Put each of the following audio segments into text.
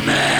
Amen.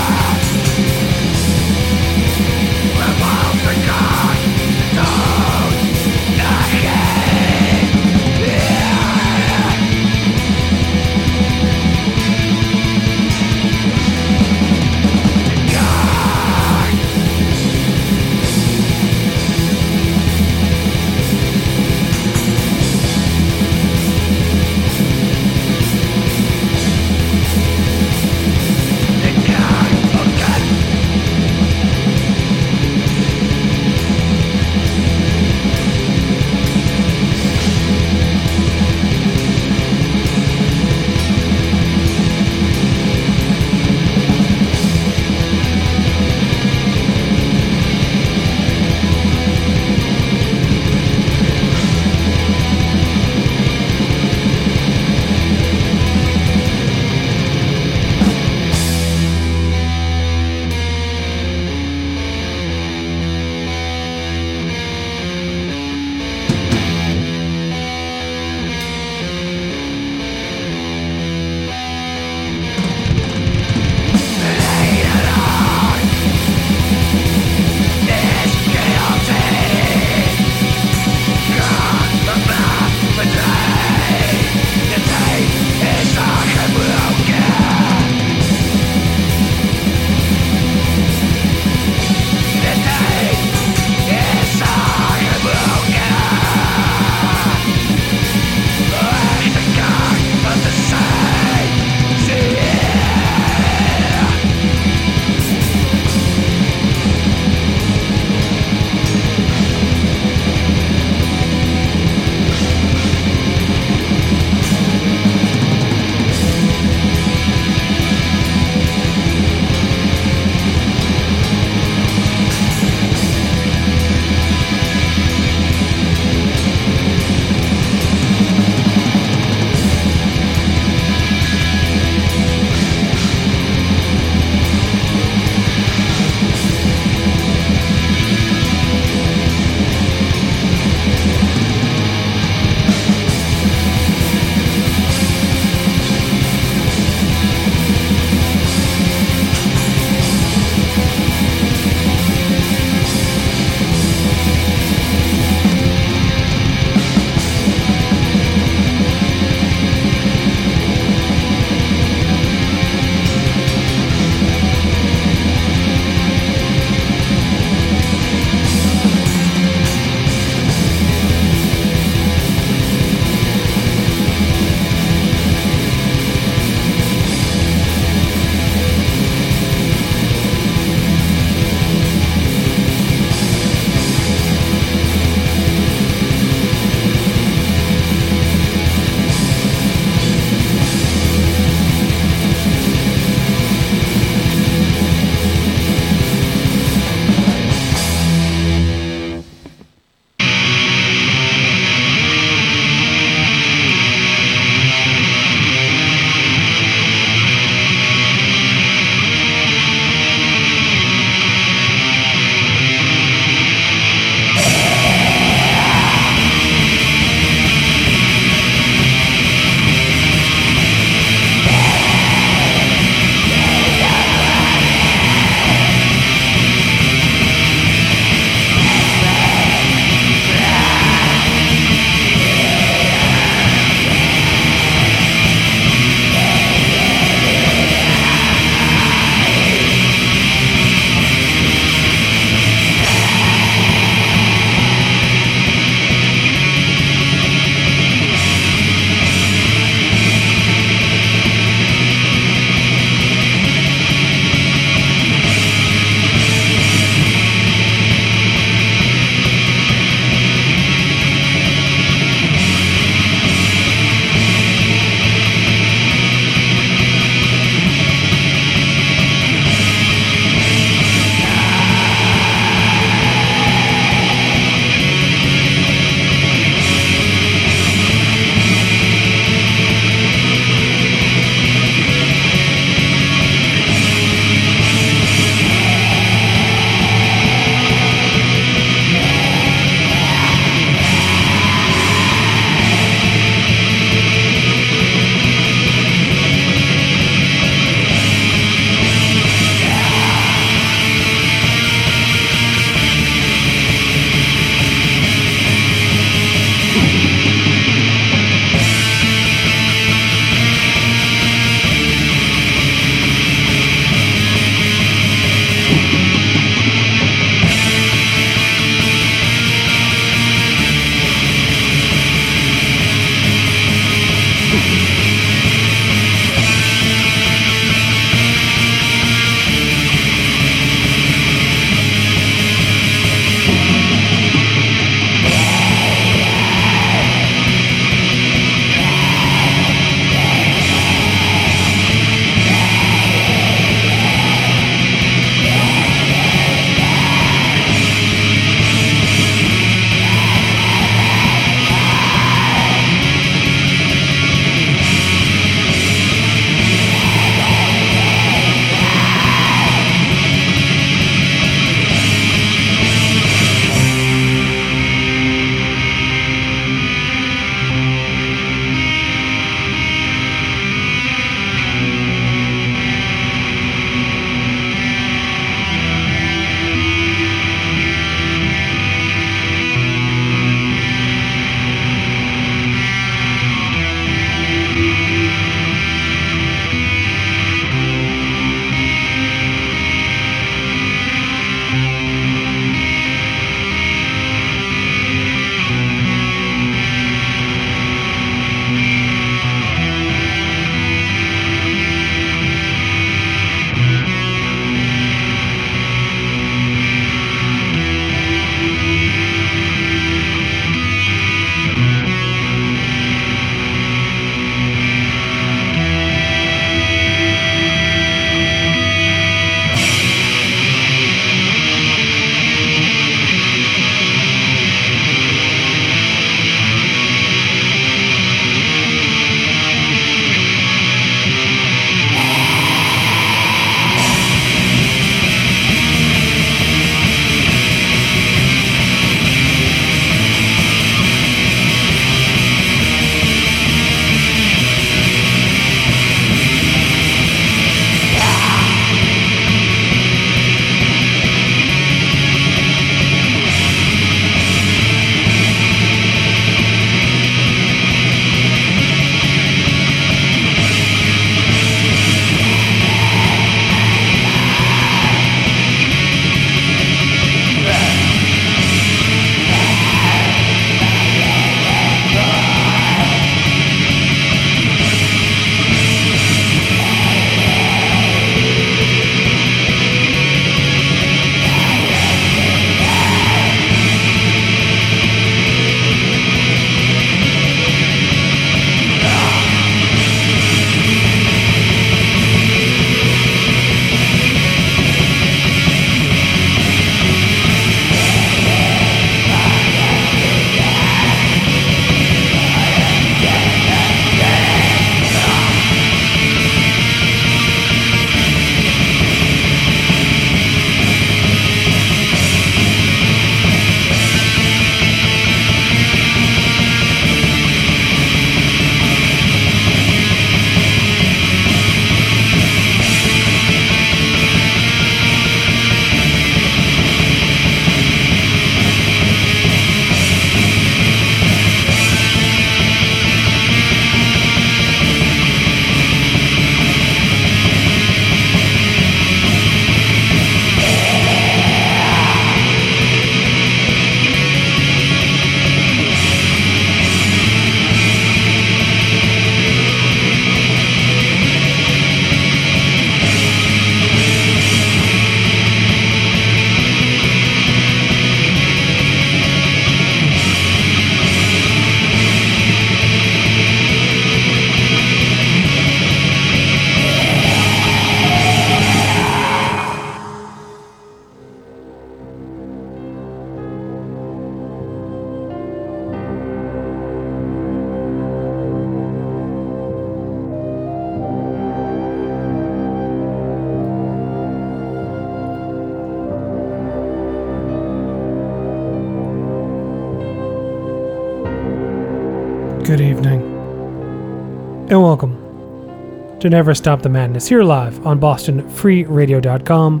to Never Stop the Madness here live on BostonFreeRadio.com.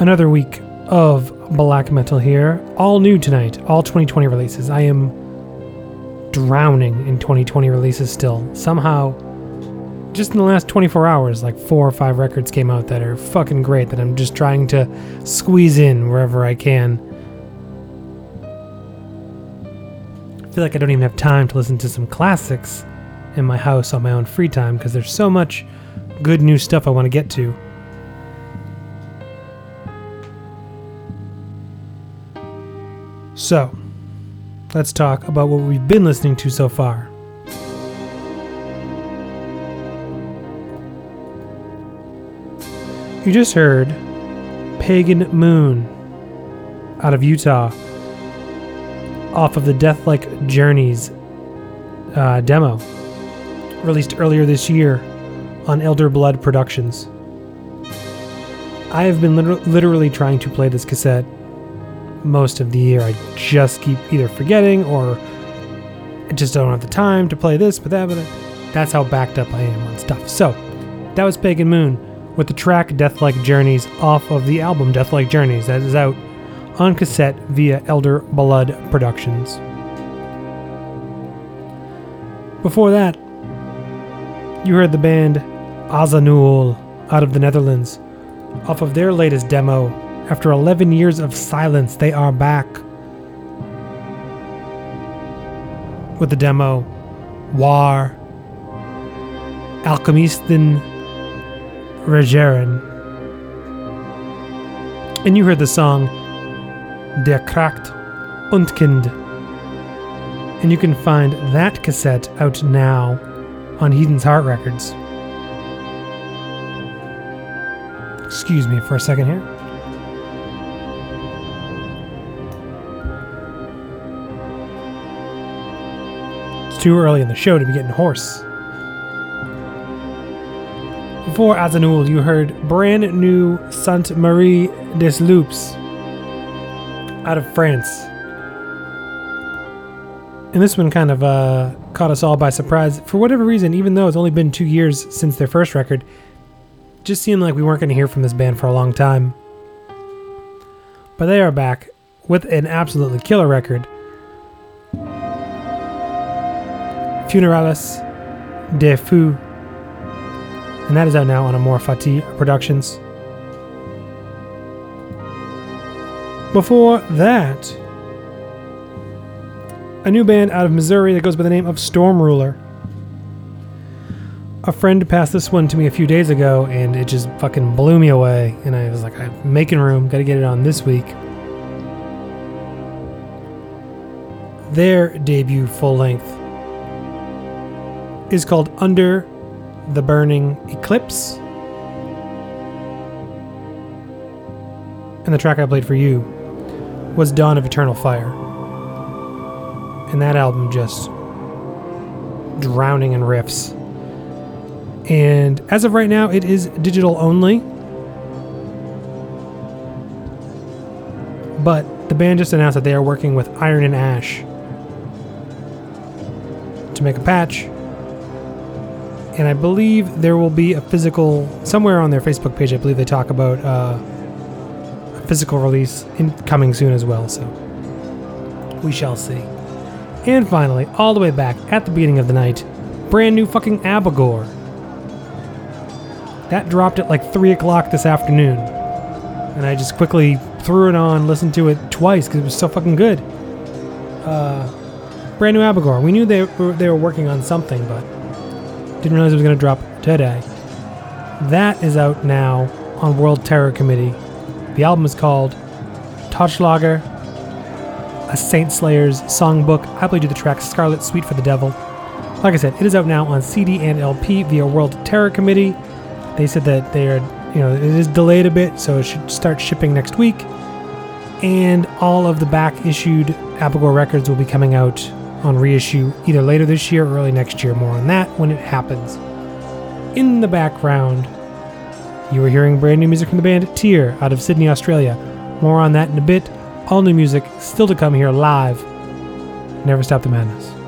Another week of black metal here. All new tonight, all 2020 releases. I am drowning in 2020 releases still. Somehow, just in the last 24 hours, like four or five records came out that are fucking great that I'm just trying to squeeze in wherever I can. Feel like I don't even have time to listen to some classics in my house on my own free time because there's so much good new stuff I want to get to. So, let's talk about what we've been listening to so far. You just heard Pagan Moon out of Utah off of the Deathlike Journeys uh, demo released earlier this year on Elder Blood Productions. I have been liter- literally trying to play this cassette most of the year. I just keep either forgetting or I just don't have the time to play this, but that, but that's how backed up I am on stuff. So, that was Pagan Moon with the track Deathlike Journeys off of the album Deathlike Journeys that is out on cassette via Elder Blood Productions. Before that, you heard the band Azanul out of the Netherlands off of their latest demo. After 11 years of silence, they are back with the demo War Alchemisten Regeren. And you heard the song Der Kracht und Kind. And you can find that cassette out now on Heidens Hart Records. Excuse me for a second here. It's too early in the show to be getting hoarse. Before Azanul, you heard brand new Sainte Marie des Loups out of France. And this one kind of uh, caught us all by surprise. For whatever reason, even though it's only been two years since their first record, just seemed like we weren't going to hear from this band for a long time. But they are back with an absolutely killer record. Funérailles de Feu. And that is out now on Amor Fati Productions. Before that, a new band out of Missouri that goes by the name of Storm Ruler. A friend passed this one to me a few days ago and it just fucking blew me away. And I was like, I'm making room, gotta get it on this week. Their debut full length is called Under the Burning Eclipse. And the track I played for you was Dawn of Eternal Fire. And that album just drowning in riffs. And as of right now, it is digital only. But the band just announced that they are working with Iron and Ash to make a patch. And I believe there will be a physical, somewhere on their Facebook page, I believe they talk about uh, physical release in, coming soon as well. So we shall see. And finally, all the way back at the beginning of the night, brand new fucking Abigor. That dropped at like 3 o'clock this afternoon. And I just quickly threw it on, listened to it twice because it was so fucking good. Uh, brand new Abigor. We knew they were, they were working on something, but didn't realize it was going to drop today. That is out now on World Terror Committee. The album is called Totschlager, a Saint Slayer's songbook. I played you the track Scarlet Sweet for the Devil. Like I said, it is out now on CD and LP via World Terror Committee. They said that they are, you know, it is delayed a bit, so it should start shipping next week. And all of the back issued Abigor records will be coming out on reissue either later this year or early next year. More on that when it happens. In the background, you are hearing brand new music from the band Tyr out of Sydney, Australia. More on that in a bit. All new music still to come here live. Never Stop the Madness.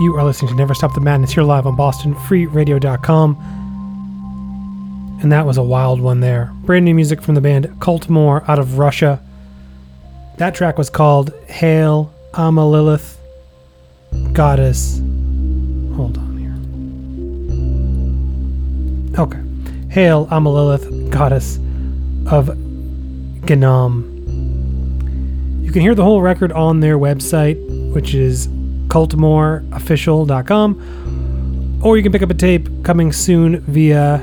You are listening to Never Stop the Madness here live on BostonFreeRadio.com. And that was a wild one there. Brand new music from the band Cultmore out of Russia. That track was called Hail Amalilith Goddess. Hold on here. Okay. Hail Amalilith Goddess of Gnome. You can hear the whole record on their website, which is cultmoreofficial.com, or you can pick up a tape coming soon via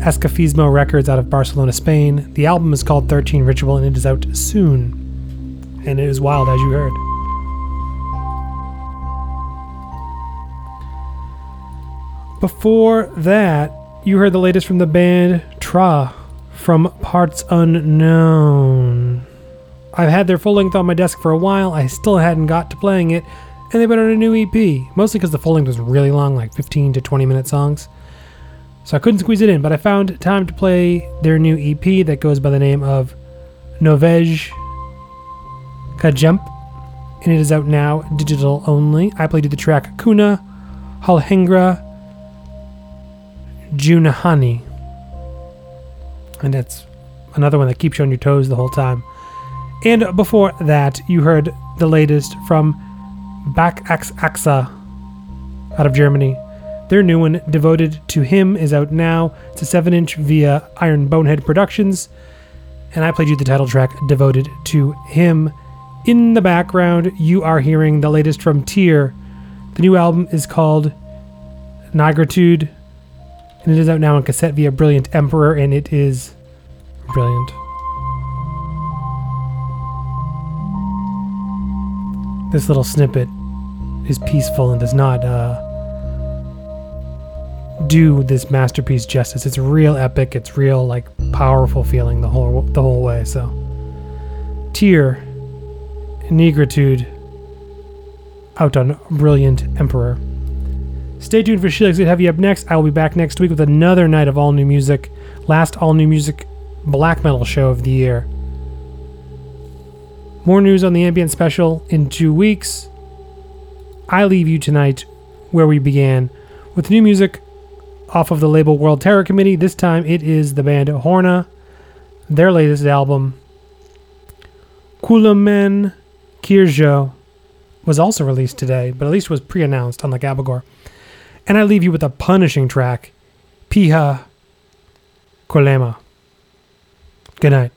Escafismo Records out of Barcelona, Spain. The album is called 13 Ritual and it is out soon. And it is wild, as you heard. Before that, you heard the latest from the band Tra from Parts Unknown. I've had their full length on my desk for a while. I still hadn't got to playing it, and they put out a new EP. Mostly because the full length was really long, like 15 to 20 minute songs. So I couldn't squeeze it in, but I found time to play their new EP that goes by the name of Novej Kajemp, and it is out now, digital only. I played the track Kuna Halhengra Junahani. And that's another one that keeps you on your toes the whole time. And before that, you heard the latest from Back Axa out of Germany. Their new one, Devoted to Him, is out now. It's a 7 inch via Iron Bonehead Productions. And I played you the title track, Devoted to Him. In the background, you are hearing the latest from Tyr. The new album is called Nigritude, and it is out now on cassette via Brilliant Emperor, and it is brilliant. This little snippet is peaceful and does not uh, do this masterpiece justice. It's real epic. It's real like powerful feeling the whole the whole way. So, Tyr, Negritude, out on Brilliant Emperor. Stay tuned for Sheila Heavy up next. I will be back next week with another night of all new music, last all new music black metal show of the year. More news on the ambient special in two weeks. I leave you tonight where we began with new music off of the label World Terror Committee. This time it is the band Horna. Their latest album, Kuoleman Kirjo, was also released today, but at least was pre announced, unlike Abigor. And I leave you with a punishing track, Piha Kolema. Good night.